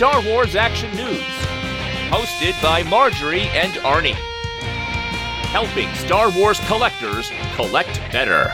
This is Star Wars Action News, hosted by Marjorie and Arnie, helping Star Wars collectors collect better.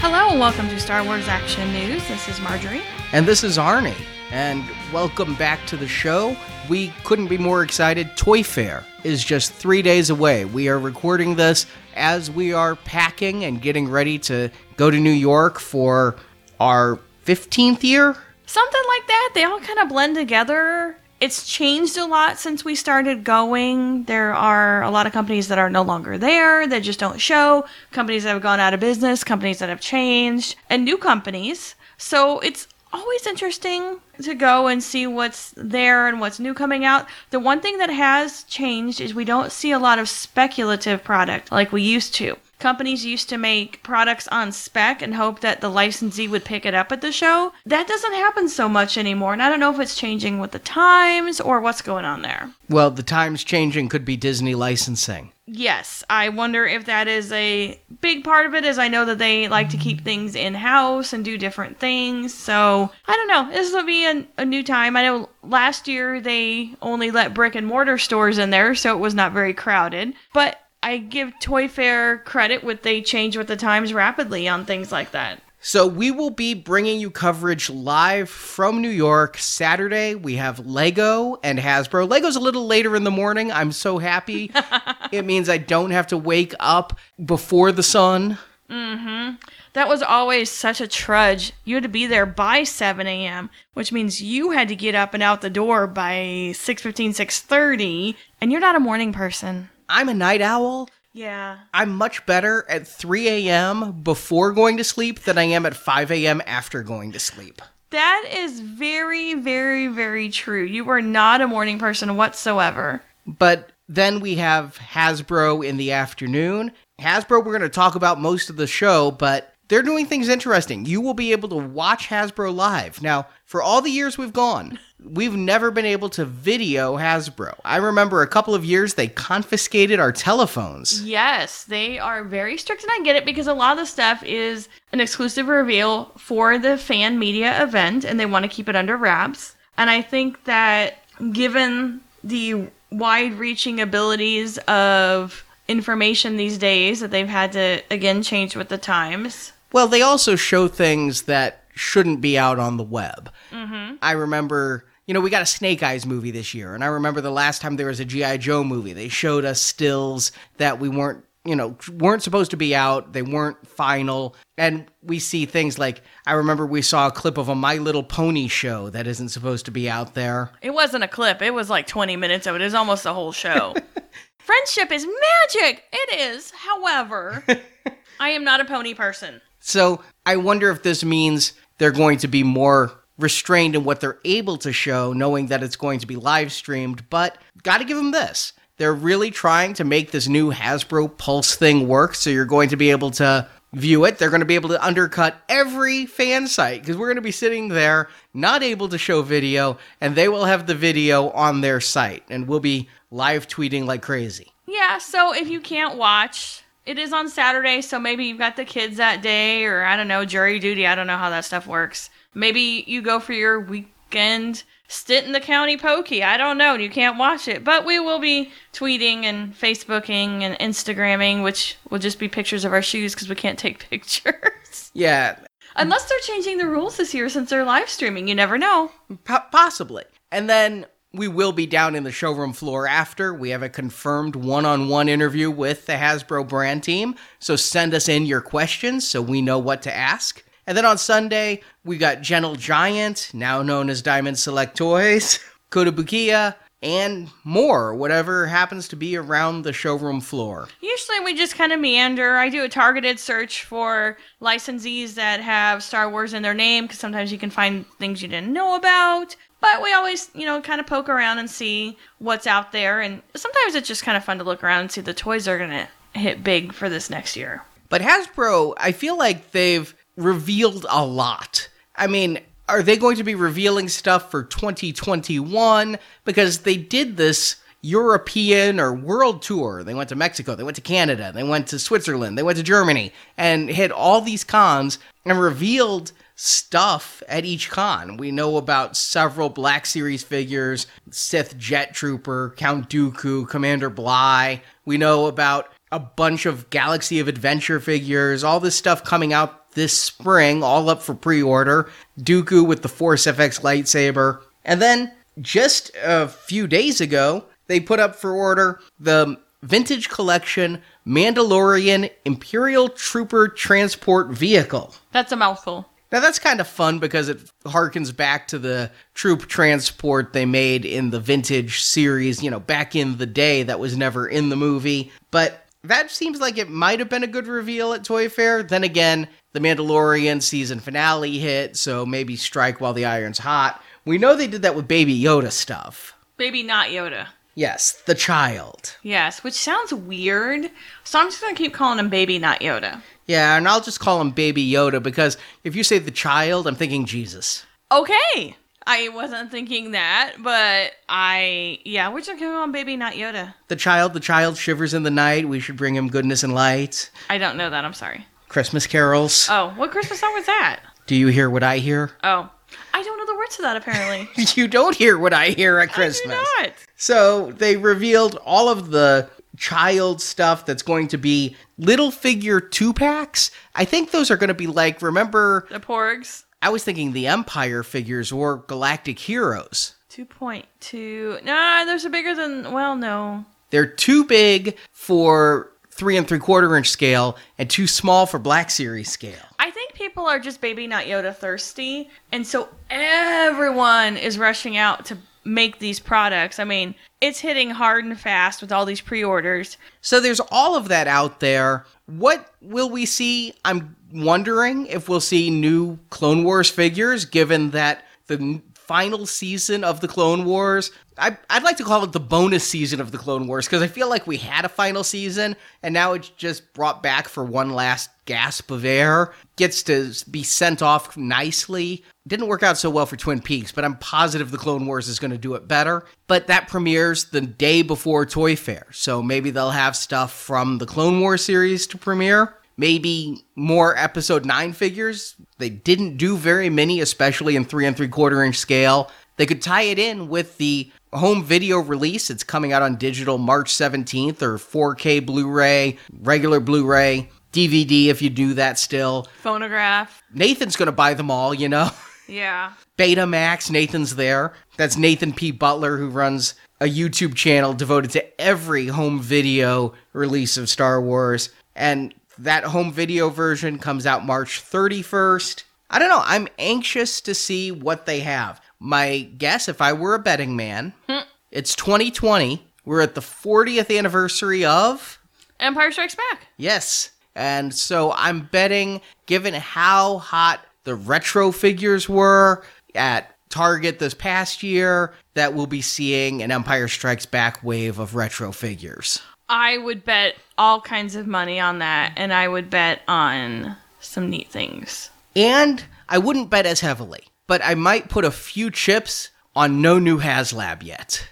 Hello and welcome to Star Wars Action News. This is Marjorie. And this is Arnie. And welcome back to the show. We couldn't be more excited. Toy Fair is just three days away. We are recording this as we are packing and getting ready to go to New York for our 15th year. Something like that. They all kind of blend together. It's changed a lot since we started going. There are a lot of companies that are no longer there, that just don't show, companies that have gone out of business, companies that have changed, and new companies. So it's always interesting to go and see what's there and what's new coming out. The one thing that has changed is we don't see a lot of speculative product like we used to. Companies used to make products on spec and hope that the licensee would pick it up at the show. That doesn't happen so much anymore, and I don't know if it's changing with the times or what's going on there. Well, the times changing could be Disney licensing. Yes, I wonder if that is a big part of it. As I know that they like to keep things in house and do different things. So I don't know. This will be a, a new time. I know last year they only let brick and mortar stores in there, so it was not very crowded. But I give Toy Fair credit with they change with the times rapidly on things like that. So we will be bringing you coverage live from New York Saturday. We have Lego and Hasbro. Lego's a little later in the morning. I'm so happy. it means I don't have to wake up before the sun. Mm-hmm. That was always such a trudge. You had to be there by 7 a.m., which means you had to get up and out the door by 6.15, 6.30, and you're not a morning person. I'm a night owl. Yeah. I'm much better at 3 a.m. before going to sleep than I am at 5 a.m. after going to sleep. That is very, very, very true. You are not a morning person whatsoever. But then we have Hasbro in the afternoon. Hasbro, we're going to talk about most of the show, but they're doing things interesting. You will be able to watch Hasbro live. Now, for all the years we've gone, we've never been able to video Hasbro. I remember a couple of years they confiscated our telephones. Yes, they are very strict, and I get it because a lot of the stuff is an exclusive reveal for the fan media event, and they want to keep it under wraps. And I think that given the wide reaching abilities of information these days, that they've had to again change with the times. Well, they also show things that shouldn't be out on the web. Mm-hmm. I remember, you know, we got a Snake Eyes movie this year, and I remember the last time there was a G.I. Joe movie, they showed us stills that we weren't, you know, weren't supposed to be out, they weren't final. And we see things like, I remember we saw a clip of a My Little Pony show that isn't supposed to be out there. It wasn't a clip, it was like 20 minutes of it. It was almost the whole show. Friendship is magic! It is. However, I am not a pony person. So I wonder if this means they're going to be more restrained in what they're able to show, knowing that it's going to be live streamed. But got to give them this. They're really trying to make this new Hasbro Pulse thing work. So you're going to be able to view it. They're going to be able to undercut every fan site because we're going to be sitting there not able to show video, and they will have the video on their site. And we'll be live tweeting like crazy. Yeah, so if you can't watch, it is on Saturday, so maybe you've got the kids that day, or I don't know, jury duty. I don't know how that stuff works. Maybe you go for your weekend stint in the county pokey. I don't know. You can't watch it. But we will be tweeting and Facebooking and Instagramming, which will just be pictures of our shoes because we can't take pictures. Yeah, Unless they're changing the rules this year since they're live streaming. You never know. Po- possibly. And then we will be down in the showroom floor after. We have a confirmed one on one interview with the Hasbro brand team. So send us in your questions so we know what to ask. And then on Sunday, we got Gentle Giant, now known as Diamond Select Toys, Kotobukiya, and more, whatever happens to be around the showroom floor. Usually we just kind of meander. I do a targeted search for licensees that have Star Wars in their name because sometimes you can find things you didn't know about. We always, you know, kind of poke around and see what's out there. And sometimes it's just kind of fun to look around and see the toys are going to hit big for this next year. But Hasbro, I feel like they've revealed a lot. I mean, are they going to be revealing stuff for 2021? Because they did this European or world tour. They went to Mexico, they went to Canada, they went to Switzerland, they went to Germany, and hit all these cons and revealed stuff at each con. We know about several Black Series figures, Sith Jet Trooper, Count Dooku, Commander Bly. We know about a bunch of Galaxy of Adventure figures, all this stuff coming out this spring, all up for pre order. Dooku with the Force FX lightsaber. And then just a few days ago, they put up for order the vintage collection Mandalorian Imperial Trooper Transport Vehicle. That's a mouthful. Now that's kind of fun because it harkens back to the troop transport they made in the vintage series, you know, back in the day that was never in the movie. But that seems like it might have been a good reveal at Toy Fair. Then again, the Mandalorian season finale hit, so maybe strike while the iron's hot. We know they did that with Baby Yoda stuff. Baby not Yoda. Yes, the child. Yes, which sounds weird. So I'm just gonna keep calling him Baby not Yoda. Yeah, and I'll just call him Baby Yoda because if you say the child, I'm thinking Jesus. Okay. I wasn't thinking that, but I yeah, we're just going on Baby not Yoda. The child, the child shivers in the night. We should bring him goodness and light. I don't know that. I'm sorry. Christmas carols. Oh, what Christmas song was that? Do you hear what I hear? Oh, I don't know the words to that. Apparently, you don't hear what I hear at Christmas. I do not. So they revealed all of the child stuff that's going to be little figure two packs. I think those are going to be like, remember, The Porgs. I was thinking the Empire figures or Galactic Heroes. Two point two. Nah, those are bigger than. Well, no. They're too big for three and three quarter inch scale and too small for Black Series scale. I think people are just baby not Yoda thirsty, and so everyone is rushing out to make these products. I mean, it's hitting hard and fast with all these pre-orders. So there's all of that out there. What will we see? I'm wondering if we'll see new Clone Wars figures, given that the final season of the Clone Wars. I, I'd like to call it the bonus season of the Clone Wars because I feel like we had a final season and now it's just brought back for one last gasp of air. Gets to be sent off nicely. Didn't work out so well for Twin Peaks, but I'm positive the Clone Wars is going to do it better. But that premieres the day before Toy Fair, so maybe they'll have stuff from the Clone Wars series to premiere. Maybe more episode 9 figures. They didn't do very many, especially in 3 and 3 quarter inch scale. They could tie it in with the home video release. It's coming out on digital March 17th or 4K Blu ray, regular Blu ray, DVD if you do that still. Phonograph. Nathan's going to buy them all, you know? Yeah. Betamax, Nathan's there. That's Nathan P. Butler, who runs a YouTube channel devoted to every home video release of Star Wars. And that home video version comes out March 31st. I don't know. I'm anxious to see what they have. My guess, if I were a betting man, hmm. it's 2020. We're at the 40th anniversary of. Empire Strikes Back. Yes. And so I'm betting, given how hot the retro figures were at Target this past year, that we'll be seeing an Empire Strikes Back wave of retro figures. I would bet all kinds of money on that, and I would bet on some neat things. And I wouldn't bet as heavily, but I might put a few chips on no new HasLab yet.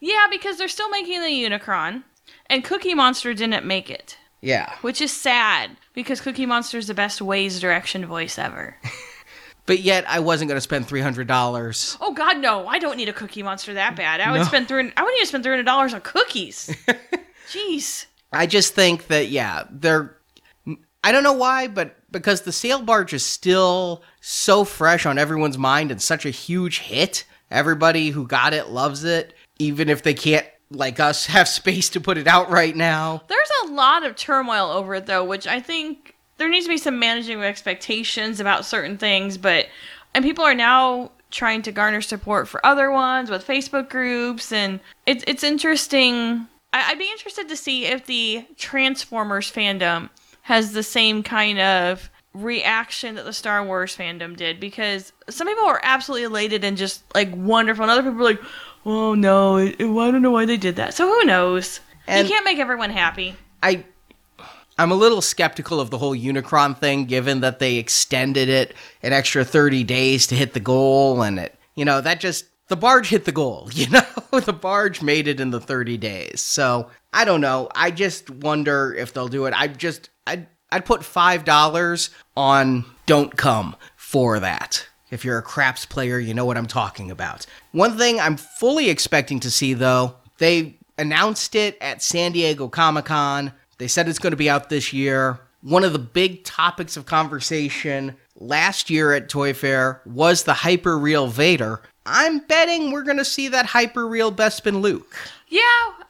Yeah, because they're still making the Unicron, and Cookie Monster didn't make it, Yeah. which is sad because Cookie Monster is the best Waze direction voice ever. But yet I wasn't going to spend $300. oh God, no! I don't need a Cookie Monster that bad. I would No. spend three. I would need to spend three hundred dollars on cookies. Jeez. I just think that yeah, they're I don't know why, but because the sail barge is still so fresh on everyone's mind and such a huge hit, everybody who got it loves it, even if they can't like us have space to put it out right now. There's a lot of turmoil over it though, which I think there needs to be some managing of expectations about certain things, but and people are now trying to garner support for other ones with Facebook groups and it's it's interesting. I, I'd be interested to see if the Transformers fandom has the same kind of reaction that the Star Wars fandom did because some people were absolutely elated and just like wonderful, and other people were like, "Oh no, I don't know why they did that." So who knows? And- you can't make everyone happy. I I'm a little skeptical of the whole Unicron thing given that they extended it an extra 30 days to hit the goal and it you know that just the barge hit the goal, you know? the barge made it in the 30 days. So I don't know. I just wonder if they'll do it. I just, I'd, I'd put $5 on Don't Come for that. If you're a craps player, you know what I'm talking about. One thing I'm fully expecting to see, though, they announced it at San Diego Comic Con. They said it's going to be out this year. One of the big topics of conversation last year at Toy Fair was the hyper real Vader. I'm betting we're going to see that hyper real Bespin Luke. Yeah,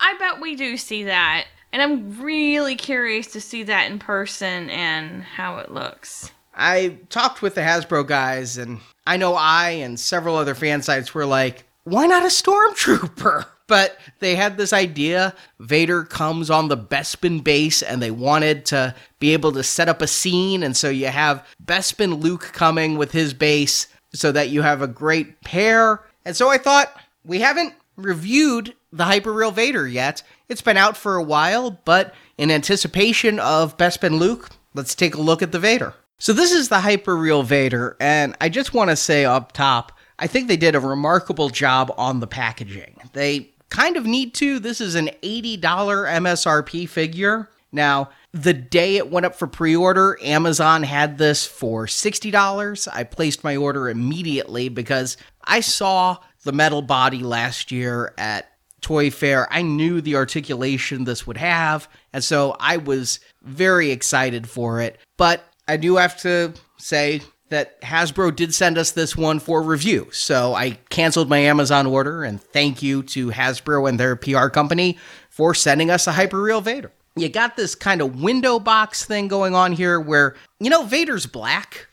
I bet we do see that. And I'm really curious to see that in person and how it looks. I talked with the Hasbro guys, and I know I and several other fan sites were like, why not a stormtrooper? But they had this idea Vader comes on the Bespin base, and they wanted to be able to set up a scene. And so you have Bespin Luke coming with his base so that you have a great pair. And so I thought, we haven't reviewed the Hyperreal Vader yet. It's been out for a while, but in anticipation of Bespin Luke, let's take a look at the Vader. So this is the Hyperreal Vader, and I just want to say up top, I think they did a remarkable job on the packaging. They kind of need to. This is an $80 MSRP figure. Now, the day it went up for pre order, Amazon had this for $60. I placed my order immediately because I saw the metal body last year at Toy Fair. I knew the articulation this would have, and so I was very excited for it. But I do have to say that Hasbro did send us this one for review. So I canceled my Amazon order and thank you to Hasbro and their PR company for sending us a Hyperreal Vader. You got this kind of window box thing going on here where, you know, Vader's black.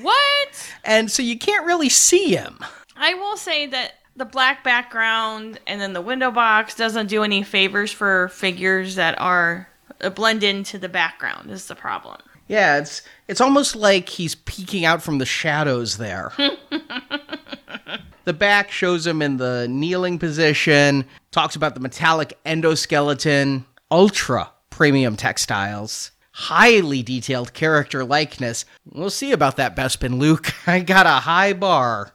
What? and so you can't really see him. I will say that the black background and then the window box doesn't do any favors for figures that are uh, blend into the background is the problem. Yeah, it's it's almost like he's peeking out from the shadows there. the back shows him in the kneeling position, talks about the metallic endoskeleton, ultra premium textiles, highly detailed character likeness. We'll see about that Bespin Luke. I got a high bar.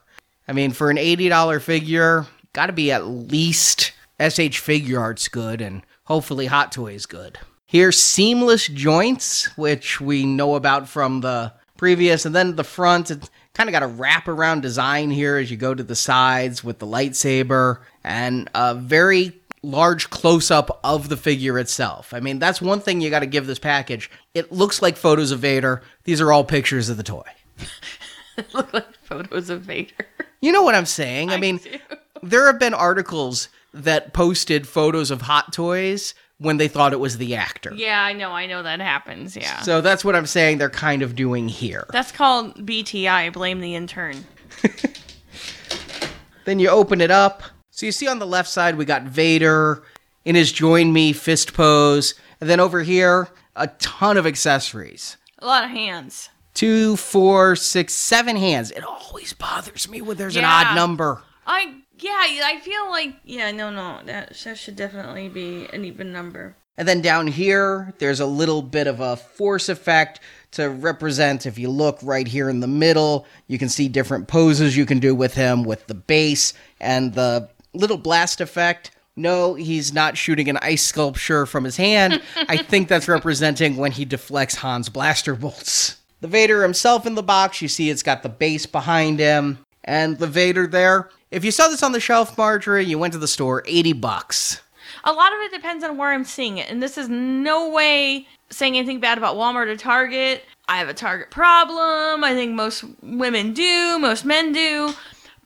I mean, for an $80 figure, got to be at least SH Figuarts good and hopefully Hot Toys good. Here's seamless joints, which we know about from the previous, and then the front. It's kind of got a wraparound design here as you go to the sides with the lightsaber, and a very large close up of the figure itself. I mean, that's one thing you got to give this package. It looks like photos of Vader. These are all pictures of the toy. Look like photos of Vader. You know what I'm saying? I, mean, there have been articles that posted photos of hot toys when they thought it was the actor. Yeah, I know. I know that happens. Yeah. So that's what I'm saying they're kind of doing here. That's called BTI, blame the intern. Then you open it up. So you see on the left side, we got Vader in his join me fist pose. And then over here, a ton of accessories. A lot of hands. Two, four, six, seven hands. It always bothers me when there's an odd number. I yeah, I feel like yeah, no, no, that that should definitely be an even number. And then down here, there's a little bit of a force effect to represent. If you look right here in the middle, you can see different poses you can do with him with the base and the little blast effect. No, he's not shooting an ice sculpture from his hand. I think that's representing when he deflects Han's blaster bolts. The Vader himself in the box, you see it's got the base behind him. And the Vader there. If you saw this on the shelf, Marjorie, you went to the store, 80 bucks. A lot of it depends on where I'm seeing it, and this is no way saying anything bad about Walmart or Target. I have a Target problem. I think most women do, most men do,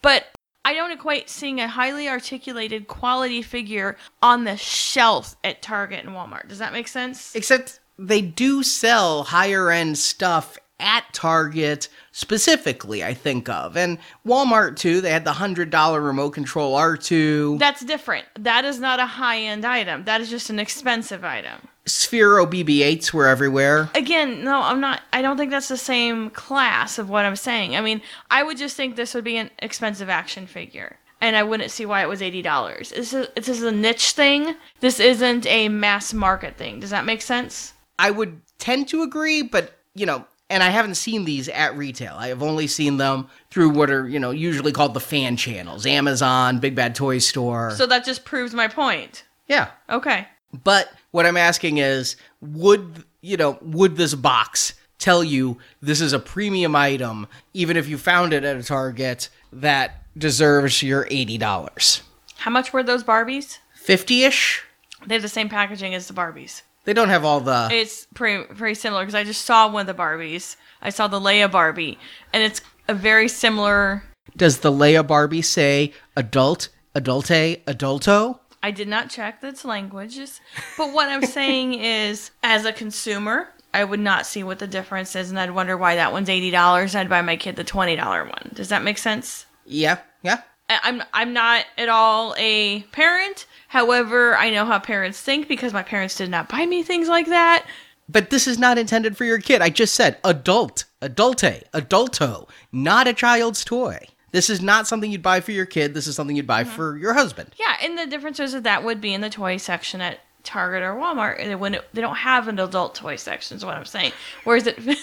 but I don't equate seeing a highly articulated quality figure on the shelf at Target and Walmart. Does that make sense? Except they do sell higher end stuff at Target specifically, I think of. And Walmart too, they had the $100 remote control R2. That's different. That is not a high end item. That is just an expensive item. Sphero BB-8s were everywhere. Again, no, I'm not. I don't think that's the same class of what I'm saying. I mean, I would just think this would be an expensive action figure, and I wouldn't see why it was eighty dollars. This is this is a niche thing. This isn't a mass market thing. Does that make sense? I would tend to agree, but you know, and I haven't seen these at retail. I have only seen them through what are, you know, usually called the fan channels Amazon, Big Bad Toy Store. So that just proves my point. yeah. Okay. But what I'm asking is would, you know, would this box tell you this is a premium item, even if you found it at a Target that deserves your $80? How much were those Barbies? 50 ish? They have the same packaging as the Barbies. They don't have all the. It's pretty pretty similar because I just saw one of the Barbies. I saw the Leia Barbie, and it's a very similar. Does the Leia Barbie say adult, adulte, adulto? I did not check its languages, but what I'm saying is, as a consumer, I would not see what the difference is, and I'd wonder why that one's eighty dollars. I'd buy my kid the twenty dollar one. Does that make sense? Yeah, yeah. I- I'm I'm not at all a parent. However, I know how parents think because my parents did not buy me things like that. But this is not intended for your kid. I just said adult, adulte, adulto, not a child's toy. This is not something you'd buy for your kid. This is something you'd buy mm-hmm. for your husband. Yeah, and the difference is that that would be in the toy section at Target or Walmart, and when it, they don't have an adult toy section, is what I'm saying. Whereas it,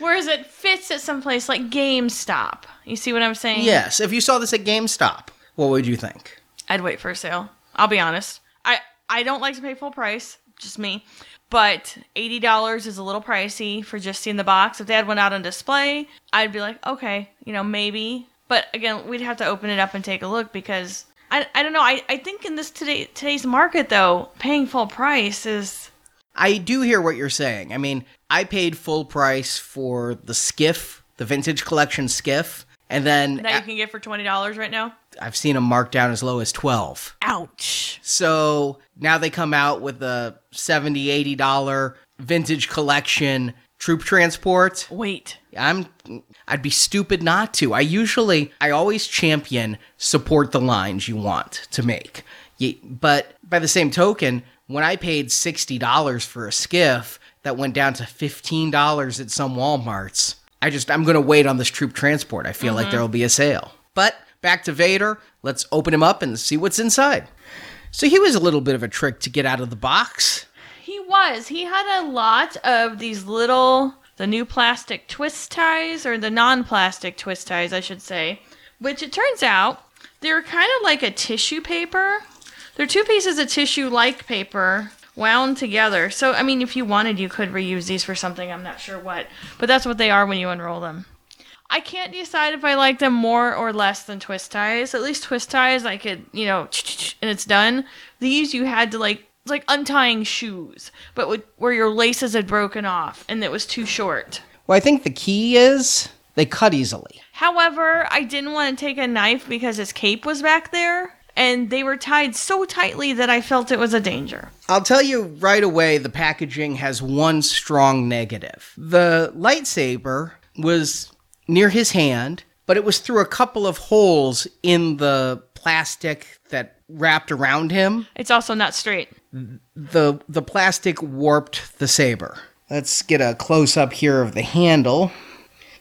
whereas it fits at some place like GameStop. You see what I'm saying? Yes, if you saw this at GameStop, what would you think? I'd wait for a sale. I'll be honest. I I don't like to pay full price, just me. But eighty dollars is a little pricey for just seeing the box. If they had one out on display, I'd be like, okay, you know, maybe. But again, we'd have to open it up and take a look because I, I don't know. I, I think in this today today's market though, paying full price is I do hear what you're saying. I mean, I paid full price for the skiff, the vintage collection skiff, and then that you can get for twenty dollars right now. I've seen them marked down as low as 12. Ouch. So now they come out with a 70 80 dollar vintage collection troop transport. Wait. I'm I'd be stupid not to. I usually I always champion support the lines you want to make. But by the same token, when I paid $60 for a skiff that went down to $15 at some Walmarts, I just I'm going to wait on this troop transport. I feel like mm-hmm. there'll be a sale. But back to Vader, let's open him up and see what's inside. So he was a little bit of a trick to get out of the box. He was. He had a lot of these little, the new plastic twist ties, or the non plastic twist ties, I should say, which it turns out they're kind of like a tissue paper. They're two pieces of tissue like paper wound together. So, I mean, if you wanted, you could reuse these for something. I'm not sure what. But that's what they are when you unroll them. I can't decide if I like them more or less than twist ties. At least twist ties, I could, you know, and it's done. These you had to like, it's like untying shoes, but with, where your laces had broken off and it was too short. Well, I think the key is they cut easily. However, I didn't want to take a knife because his cape was back there, and they were tied so tightly that I felt it was a danger. I'll tell you right away the packaging has one strong negative. The lightsaber was near his hand, but it was through a couple of holes in the plastic that wrapped around him. It's also not straight. The the plastic warped the saber. Let's get a close up here of the handle.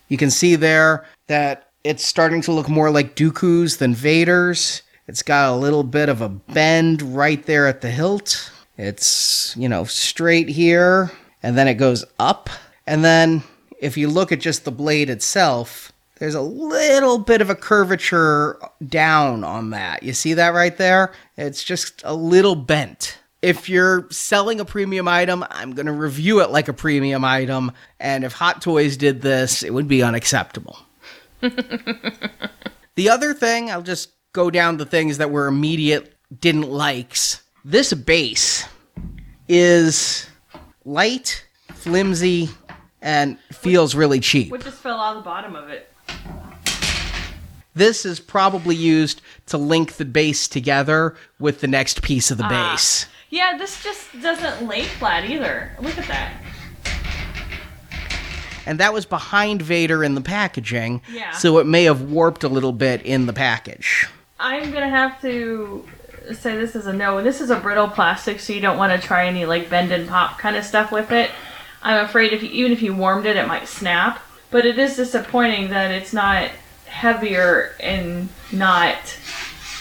You can see there that it's starting to look more like Dooku's than Vader's. It's got a little bit of a bend right there at the hilt. It's, you know, straight here, and then it goes up. And then if you look at just the blade itself, there's a little bit of a curvature down on that. You see that right there? It's just a little bent. If you're selling a premium item, I'm going to review it like a premium item. And if Hot Toys did this, it would be unacceptable. the other thing, I'll just go down the things that were immediate didn't likes. This base is light, flimsy, and feels really cheap. What just fell out the bottom of it? This is probably used to link the base together with the next piece of the Ah. base. Yeah, this just doesn't lay flat either. Look at that. And that was behind Vader in the packaging, Yeah. so it may have warped a little bit in the package. I'm gonna have to say this is a no. This is a brittle plastic, so you don't want to try any like bend and pop kind of stuff with it. I'm afraid if you, even if you warmed it, it might snap. But it is disappointing that it's not heavier and not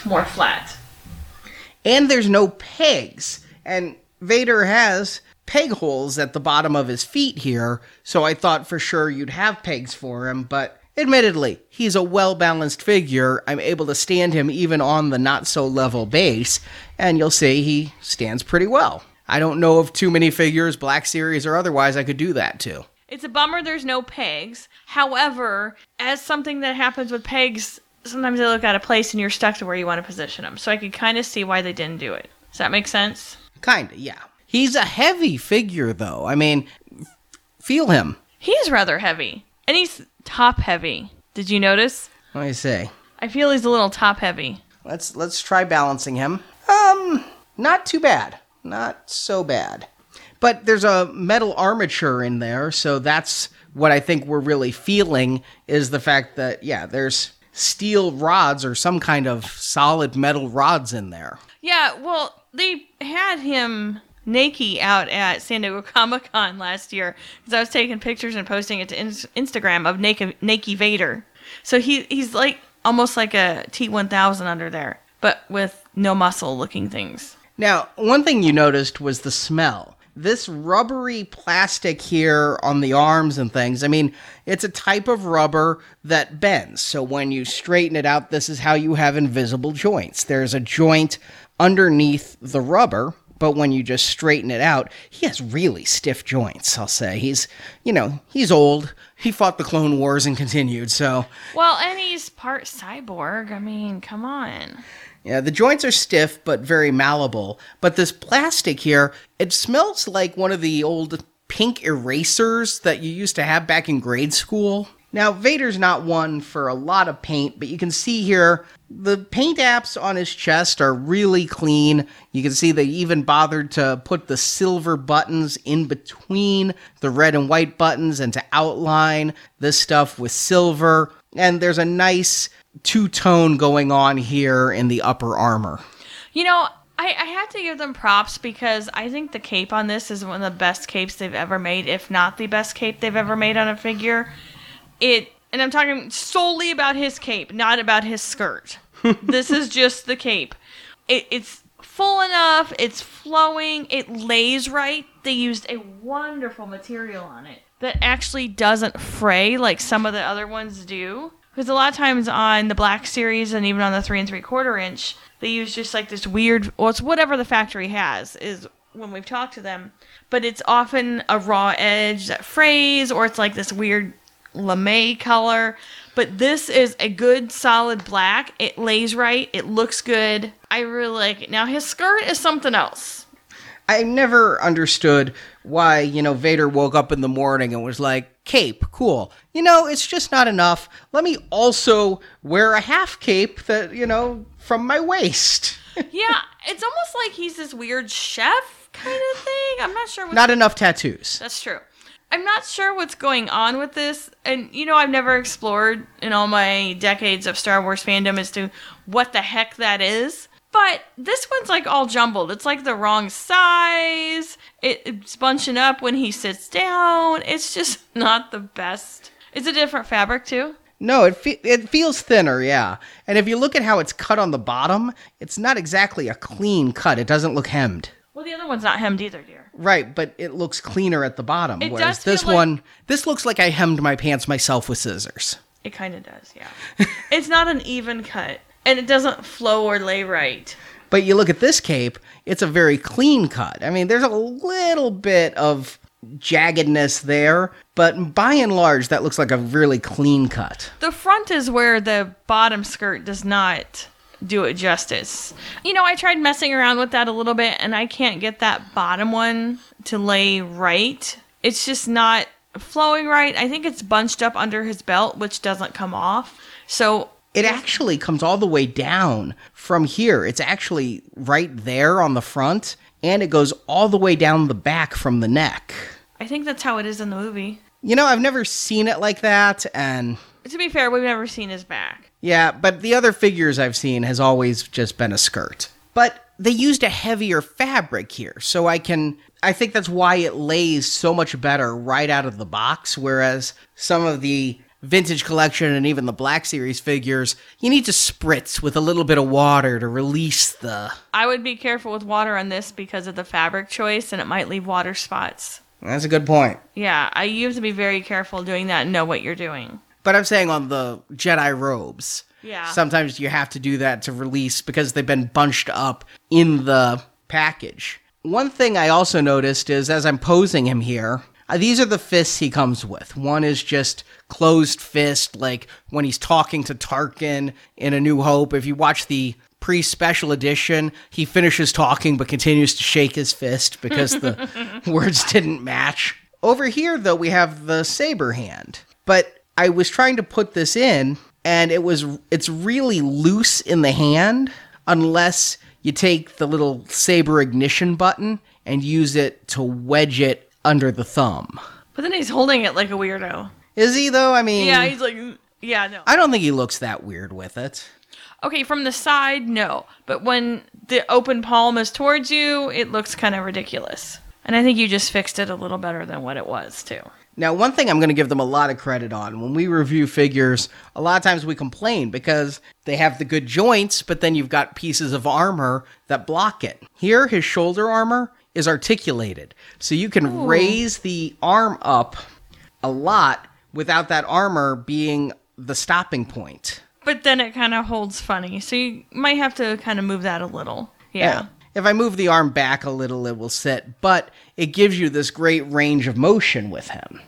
more flat. And there's no pegs. And Vader has peg holes at the bottom of his feet here, so I thought for sure you'd have pegs for him, but Admittedly, he's a well balanced figure. I'm able to stand him even on the not so level base, and you'll see he stands pretty well. I don't know of too many figures, Black Series or otherwise, I could do that too. It's a bummer there's no pegs. However, as something that happens with pegs, sometimes they look out of place and you're stuck to where you want to position them. So I could kind of see why they didn't do it. Does that make sense? Kinda, yeah. He's a heavy figure, though. I mean, feel him. He's rather heavy. And he's top heavy. Did you notice? Let me see. I feel he's a little top heavy. Let's let's try balancing him. Um, not too bad. Not so bad. But there's a metal armature in there, so that's what I think we're really feeling is the fact that yeah, there's steel rods or some kind of solid metal rods in there. Yeah, well, they had him Nakey out at San Diego Comic Con last year because I was taking pictures and posting it to in- Instagram of Naked Nakey Vader. So he he's like almost like a T1000 under there, but with no muscle looking things. Now, one thing you noticed was the smell. This rubbery plastic here on the arms and things, I mean, it's a type of rubber that bends. So when you straighten it out, this is how you have invisible joints. There's a joint underneath the rubber but when you just straighten it out, he has really stiff joints, I'll say. He's, you know, he's old. He fought the Clone Wars and continued, so. Well, and he's part cyborg. I mean, come on. Yeah, the joints are stiff but very malleable. But this plastic here, it smells like one of the old pink erasers that you used to have back in grade school. Now, Vader's not one for a lot of paint, but you can see here the paint apps on his chest are really clean. You can see they even bothered to put the silver buttons in between the red and white buttons and to outline this stuff with silver. And there's a nice two tone going on here in the upper armor. You know, I, I have to give them props because I think the cape on this is one of the best capes they've ever made, if not the best cape they've ever made on a figure it and I'm talking solely about his cape, not about his skirt. this is just the cape. It, it's full enough, it's flowing, it lays right. They used a wonderful material on it that actually doesn't fray like some of the other ones do. Because a lot of times on the black series and even on the three and three quarter inch, they use just like this weird, well, it's whatever the factory has, is when we've talked to them. But it's often a raw edge that frays, or it's like this weird lame color. But this is a good solid black. It lays right. It looks good. I really like it. Now his skirt is something else. I never understood why, you know, Vader woke up in the morning and was like, cape, cool. You know, it's just not enough. Let me also wear a half cape that, you know, from my waist. yeah, it's almost like he's this weird chef kind of thing. I'm not sure. Not enough tattoos. That's true. I'm not sure what's going on with this. And, you know, I've never explored in all my decades of Star Wars fandom as to what the heck that is. But this one's like all jumbled. It's like the wrong size. It, it's bunching up when he sits down. It's just not the best. It's a different fabric, too. No, it fe- it feels thinner, yeah. And if you look at how it's cut on the bottom, it's not exactly a clean cut. It doesn't look hemmed. Well, the other one's not hemmed either, dear. Right, but it looks cleaner at the bottom. It whereas does this like- one, this looks like I hemmed my pants myself with scissors. It kind of does, yeah. it's not an even cut, and it doesn't flow or lay right. But you look at this cape, it's a very clean cut. I mean, there's a little bit of jaggedness there, but by and large, that looks like a really clean cut. The front is where the bottom skirt does not do it justice. You know, I tried messing around with that a little bit, and I can't get that bottom one to lay right. It's just not flowing right. I think it's bunched up under his belt, which doesn't come off. So It actually comes all the way down from here. It's actually right there on the front, and it goes all the way down the back from the neck. I think that's how it is in the movie. You know, I've never seen it like that, and To be fair, we've never seen his back. yeah, but the other figures I've seen has always just been a skirt. But they used a heavier fabric here, so I can. I think that's why it lays so much better right out of the box, whereas some of the vintage collection and even the Black Series figures, you need to spritz with a little bit of water to release the. I would be careful with water on this because of the fabric choice and it might leave water spots. That's a good point. Yeah, I you have to be very careful doing that and know what you're doing. But I'm saying on the Jedi robes. Yeah. Sometimes you have to do that to release because they've been bunched up in the package. One thing I also noticed is as I'm posing him here, uh, these are the fists he comes with. One is just closed fist, like when he's talking to Tarkin in A New Hope. If you watch the pre special edition, he finishes talking but continues to shake his fist because the words didn't match. Over here, though, we have the saber hand. But I was trying to put this in, and it was it's really loose in the hand unless you take the little saber ignition button and use it to wedge it under the thumb. But then he's holding it like a weirdo. Is he though? I mean, Yeah, he's like, yeah, no. I don't think he looks that weird with it. Okay, from the side, no. But when the open palm is towards you, it looks kind of ridiculous. And I think you just fixed it a little better than what it was, too. Now, one thing I'm going to give them a lot of credit on when we review figures, a lot of times we complain because they have the good joints, but then you've got pieces of armor that block it. Here, his shoulder armor is articulated, so you can raise the arm up a lot without that armor being the stopping point. But then it kind of holds funny, so you might have to kind of move that a little. Yeah. If I move the arm back a little, it will sit, but it gives you this great range of motion with him.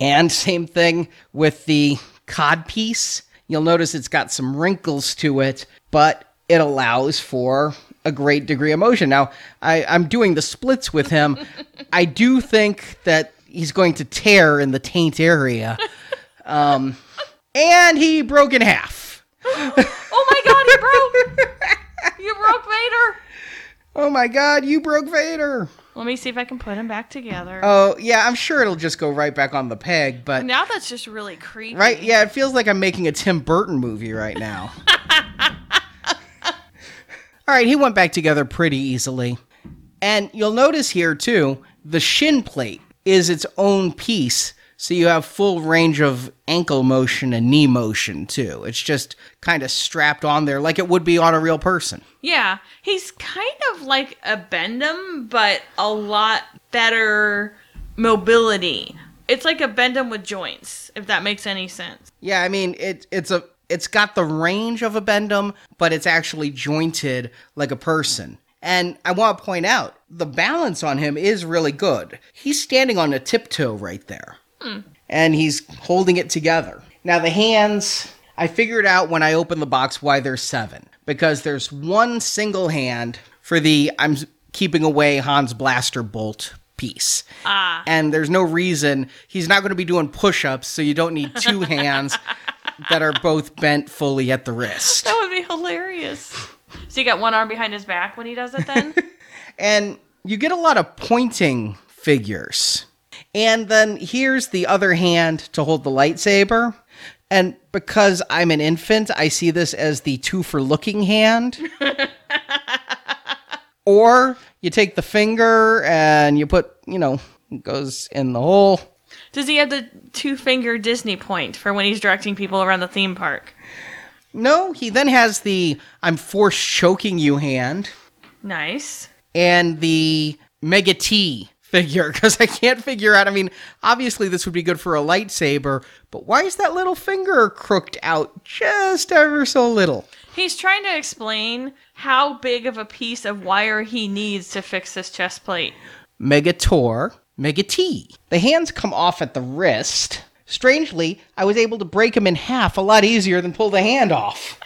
And same thing with the cod piece. You'll notice it's got some wrinkles to it, but it allows for a great degree of motion. Now, I, I'm doing the splits with him. I do think that he's going to tear in the taint area. Um, and he broke in half. Oh my god, he broke! you broke Vader! Oh my god, you broke Vader! Let me see if I can put him back together. Oh, yeah, I'm sure it'll just go right back on the peg, but. now that's just really creepy. Right? Yeah, it feels like I'm making a Tim Burton movie right now. All right, he went back together pretty easily. And you'll notice here, too, the shin plate is its own piece. So you have full range of ankle motion and knee motion, too. It's just kind of strapped on there like it would be on a real person. Yeah, he's kind of like a Bendum, but a lot better mobility. It's like a Bendum with joints, if that makes any sense. Yeah, I mean it it's a it's got the range of a bendum, but it's actually jointed like a person. And I want to point out the balance on him is really good. He's standing on a tiptoe right there. And he's holding it together. Now the hands, I figured out when I opened the box why there's seven. Because there's one single hand for the I'm keeping away Hans Blaster bolt piece. Ah. And there's no reason he's not going to be doing push-ups, so you don't need two hands that are both bent fully at the wrist. That would be hilarious. So you got one arm behind his back when he does it then? And you get a lot of pointing figures. And then here's the other hand to hold the lightsaber. And because I'm an infant, I see this as the two for looking hand. or you take the finger and you put, you know, it goes in the hole. Does he have the two finger Disney point for when he's directing people around the theme park? No, he then has the I'm force choking you hand Nice. and the Mega T figure because I can't figure out. I mean, obviously this would be good for a lightsaber, but why is that little finger crooked out just ever so little? He's trying to explain how big of a piece of wire he needs to fix this chest plate. Megator, Mega T. The hands come off at the wrist. Strangely, I was able to break him in half a lot easier than pull the hand off.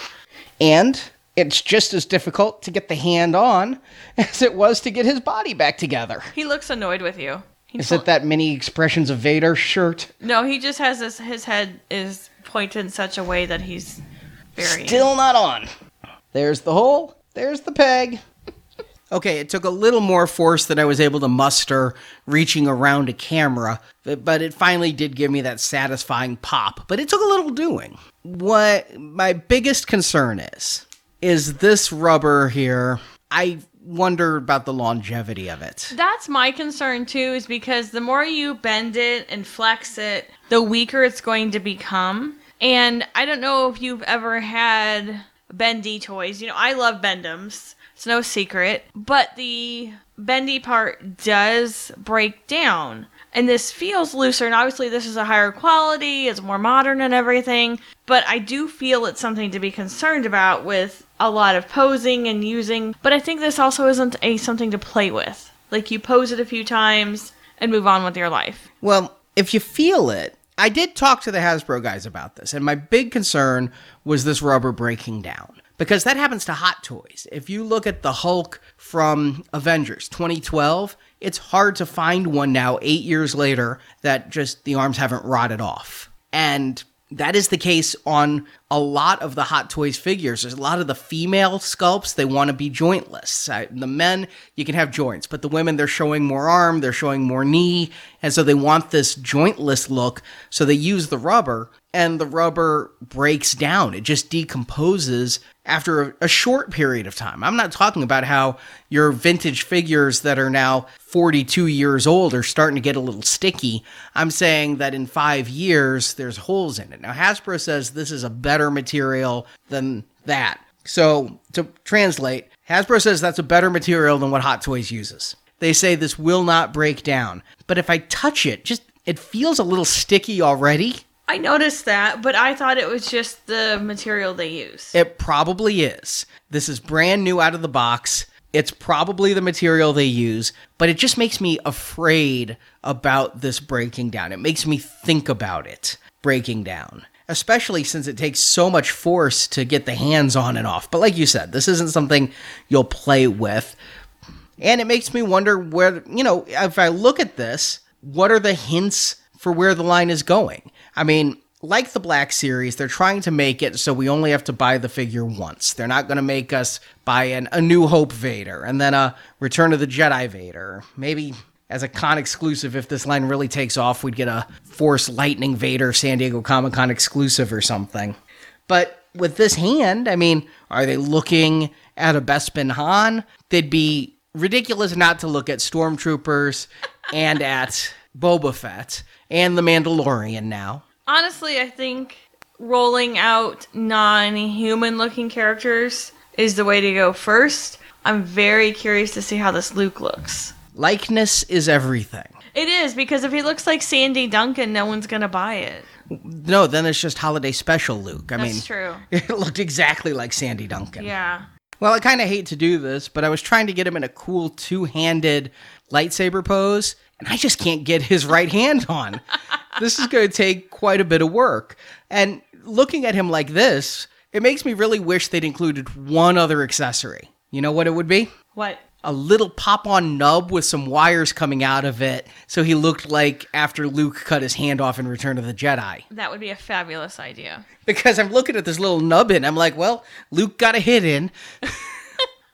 and it's just as difficult to get the hand on as it was to get his body back together. He looks annoyed with you. He Is it that many expressions of Vader shirt? No, he just has this. His head is pointed in such a way that he's very. Still not on. There's the hole. There's the peg. Okay, it took a little more force than I was able to muster reaching around a camera, but it finally did give me that satisfying pop. But it took a little doing. What my biggest concern is, is this rubber here. I wonder about the longevity of it. That's my concern too, is because the more you bend it and flex it, the weaker it's going to become. And I don't know if you've ever had bendy toys. You know, I love Bendums. It's no secret. But the bendy part does break down. And this feels looser, and obviously, this is a higher quality, it's more modern and everything. But I do feel it's something to be concerned about with a lot of posing and using. But I think this also isn't a something to play with. Like you pose it a few times and move on with your life. Well, if you feel it, I did talk to the Hasbro guys about this, and my big concern was this rubber breaking down. Because that happens to Hot Toys. If you look at the Hulk from Avengers 2012, it's hard to find one now, eight years later, that just the arms haven't rotted off. And that is the case on a lot of the Hot Toys figures. There's a lot of the female sculpts, they want to be jointless. The men, you can have joints, but the women, they're showing more arm, they're showing more knee, and so they want this jointless look. So they use the rubber, and the rubber breaks down. It just decomposes after a, a short period of time. I'm not talking about how your vintage figures that are now 42 years old are starting to get a little sticky. I'm saying that in five years, there's holes in it. Now, Hasbro says this is a better material than that. So, to translate, Hasbro says that's a better material than what Hot Toys uses. They say this will not break down. But if I touch it, just it feels a little sticky already. I noticed that, but I thought it was just the material they use. It probably is. This is brand new out of the box. It's probably the material they use, but it just makes me afraid about this breaking down. It makes me think about it breaking down, especially since it takes so much force to get the hands on and off. But like you said, this isn't something you'll play with. And it makes me wonder where, you know, if I look at this, what are the hints for where the line is going? I mean, like the Black Series, they're trying to make it so we only have to buy the figure once. They're not going to make us buy an, a New Hope Vader and then a Return of the Jedi Vader. Maybe as a con exclusive, if this line really takes off, we'd get a Force Lightning Vader San Diego Comic Con exclusive or something. But with this hand, I mean, are they looking at a Bespin Han? They'd be ridiculous not to look at Stormtroopers and at Boba Fett and the Mandalorian now. Honestly, I think rolling out non human looking characters is the way to go first. I'm very curious to see how this Luke looks. Likeness is everything. It is, because if he looks like Sandy Duncan, no one's going to buy it. No, then it's just holiday special Luke. I That's mean, true. it looked exactly like Sandy Duncan. Yeah. Well, I kind of hate to do this, but I was trying to get him in a cool two handed lightsaber pose, and I just can't get his right hand on. this is going to take quite a bit of work. And looking at him like this, it makes me really wish they'd included one other accessory. You know what it would be? What? A little pop on nub with some wires coming out of it, so he looked like after Luke cut his hand off in Return of the Jedi. That would be a fabulous idea. Because I'm looking at this little nub in, I'm like, well, Luke got a hit in.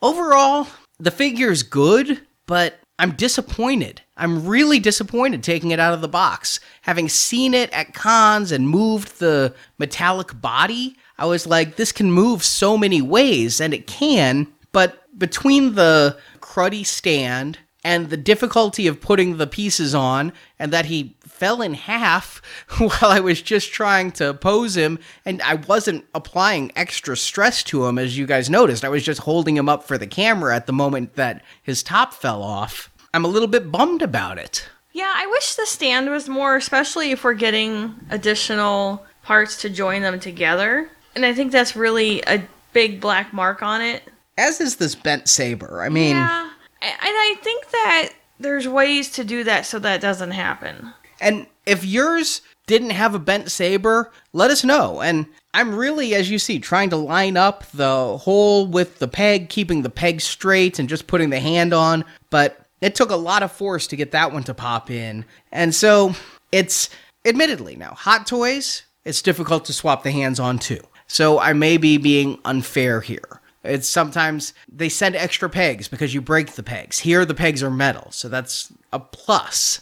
Overall, the figure's good, but I'm disappointed. I'm really disappointed taking it out of the box. Having seen it at cons and moved the metallic body, I was like, this can move so many ways, and it can, but between the cruddy stand and the difficulty of putting the pieces on, and that he fell in half while I was just trying to pose him, and I wasn't applying extra stress to him, as you guys noticed. I was just holding him up for the camera at the moment that his top fell off. I'm a little bit bummed about it. Yeah, I wish the stand was more, especially if we're getting additional parts to join them together. And I think that's really a big black mark on it. As is this bent saber. I mean, yeah. And I think that there's ways to do that so that doesn't happen. And if yours didn't have a bent saber, let us know. And I'm really, as you see, trying to line up the hole with the peg, keeping the peg straight and just putting the hand on. But it took a lot of force to get that one to pop in. And so it's admittedly now, Hot Toys, it's difficult to swap the hands on too. So I may be being unfair here. It's sometimes they send extra pegs because you break the pegs. Here, the pegs are metal, so that's a plus.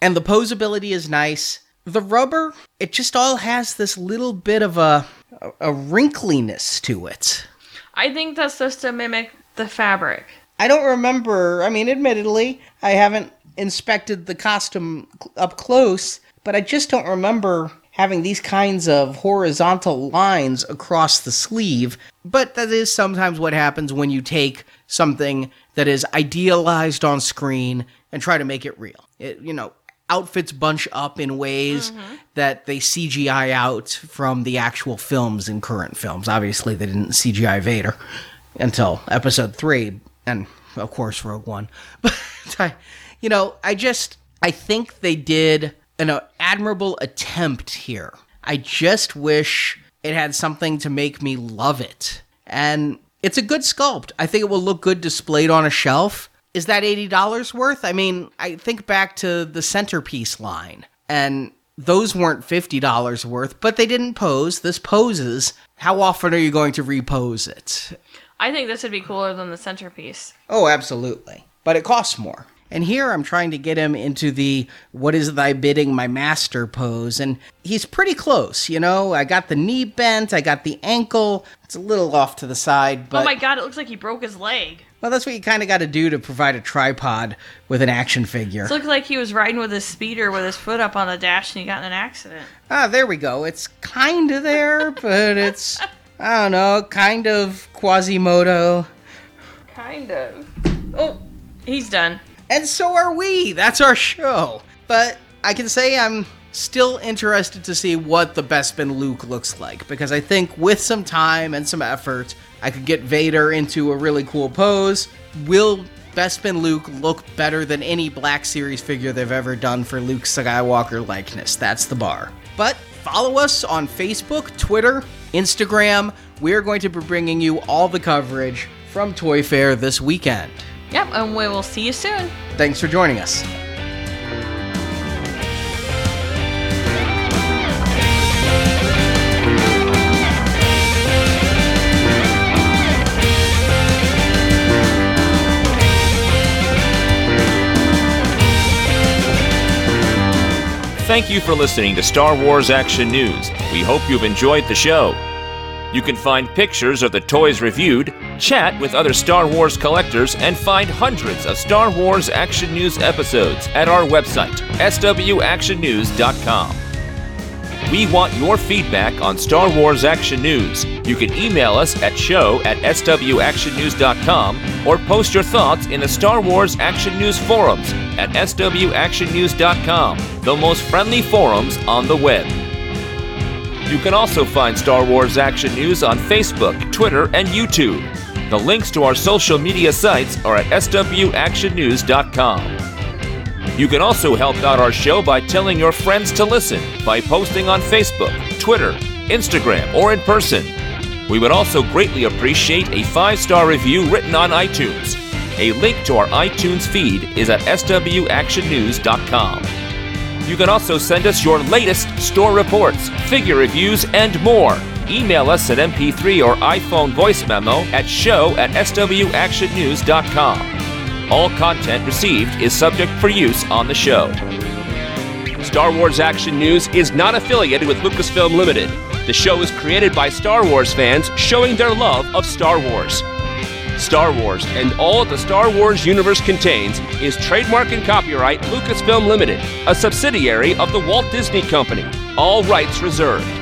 And the posability is nice. The rubber, it just all has this little bit of a, a wrinkliness to it. I think that's just to mimic the fabric. I don't remember. I mean, admittedly, I haven't inspected the costume up close, but I just don't remember having these kinds of horizontal lines across the sleeve. But that is sometimes what happens when you take something that is idealized on screen and try to make it real. It, you know, outfits bunch up in ways mm-hmm. that they CGI out from the actual films in current films. Obviously, they didn't CGI Vader until episode three, and of course, Rogue One. But I, you know, I just I think they did an admirable attempt here. I just wish it had something to make me love it. And it's a good sculpt. I think it will look good displayed on a shelf. Is that $80 worth? I mean, I think back to the centerpiece line, and those weren't $50 worth, but they didn't pose. This poses. How often are you going to repose it? I think this would be cooler than the centerpiece. Oh, absolutely. But it costs more. And here I'm trying to get him into the what is thy bidding, my master pose. And he's pretty close, you know? I got the knee bent, I got the ankle. It's a little off to the side, but. Oh my god, it looks like he broke his leg. Well, that's what you kind of got to do to provide a tripod with an action figure. It looked like he was riding with his speeder with his foot up on the dash and he got in an accident. Ah, there we go. It's kind of there, but it's, I don't know, kind of Quasimodo. Kind of. Oh, he's done and so are we. That's our show. But I can say I'm still interested to see what the Bespin Luke looks like because I think with some time and some effort, I could get Vader into a really cool pose. Will Bespin Luke look better than any Black Series figure they've ever done for Luke Skywalker likeness? That's the bar. But follow us on Facebook, Twitter, Instagram. We're going to be bringing you all the coverage from Toy Fair this weekend. Yep, and we will see you soon. Thanks for joining us. Thank you for listening to Star Wars Action News. We hope you've enjoyed the show. You can find pictures of the toys reviewed, chat with other Star Wars collectors, and find hundreds of Star Wars Action News episodes at our website, swactionnews.com. We want your feedback on Star Wars Action News. You can email us at show at swactionnews.com or post your thoughts in the Star Wars Action News forums at swactionnews.com, the most friendly forums on the web. You can also find Star Wars Action News on Facebook, Twitter, and YouTube. The links to our social media sites are at swactionnews.com. You can also help out our show by telling your friends to listen by posting on Facebook, Twitter, Instagram, or in person. We would also greatly appreciate a five star review written on iTunes. A link to our iTunes feed is at swactionnews.com. You can also send us your latest store reports, figure reviews, and more. Email us at MP3 or iPhone voice memo at show at swactionnews.com. All content received is subject for use on the show. Star Wars Action News is not affiliated with Lucasfilm Limited. The show is created by Star Wars fans showing their love of Star Wars. Star Wars, and all the Star Wars universe contains is trademark and copyright Lucasfilm Limited, a subsidiary of the Walt Disney Company. All rights reserved.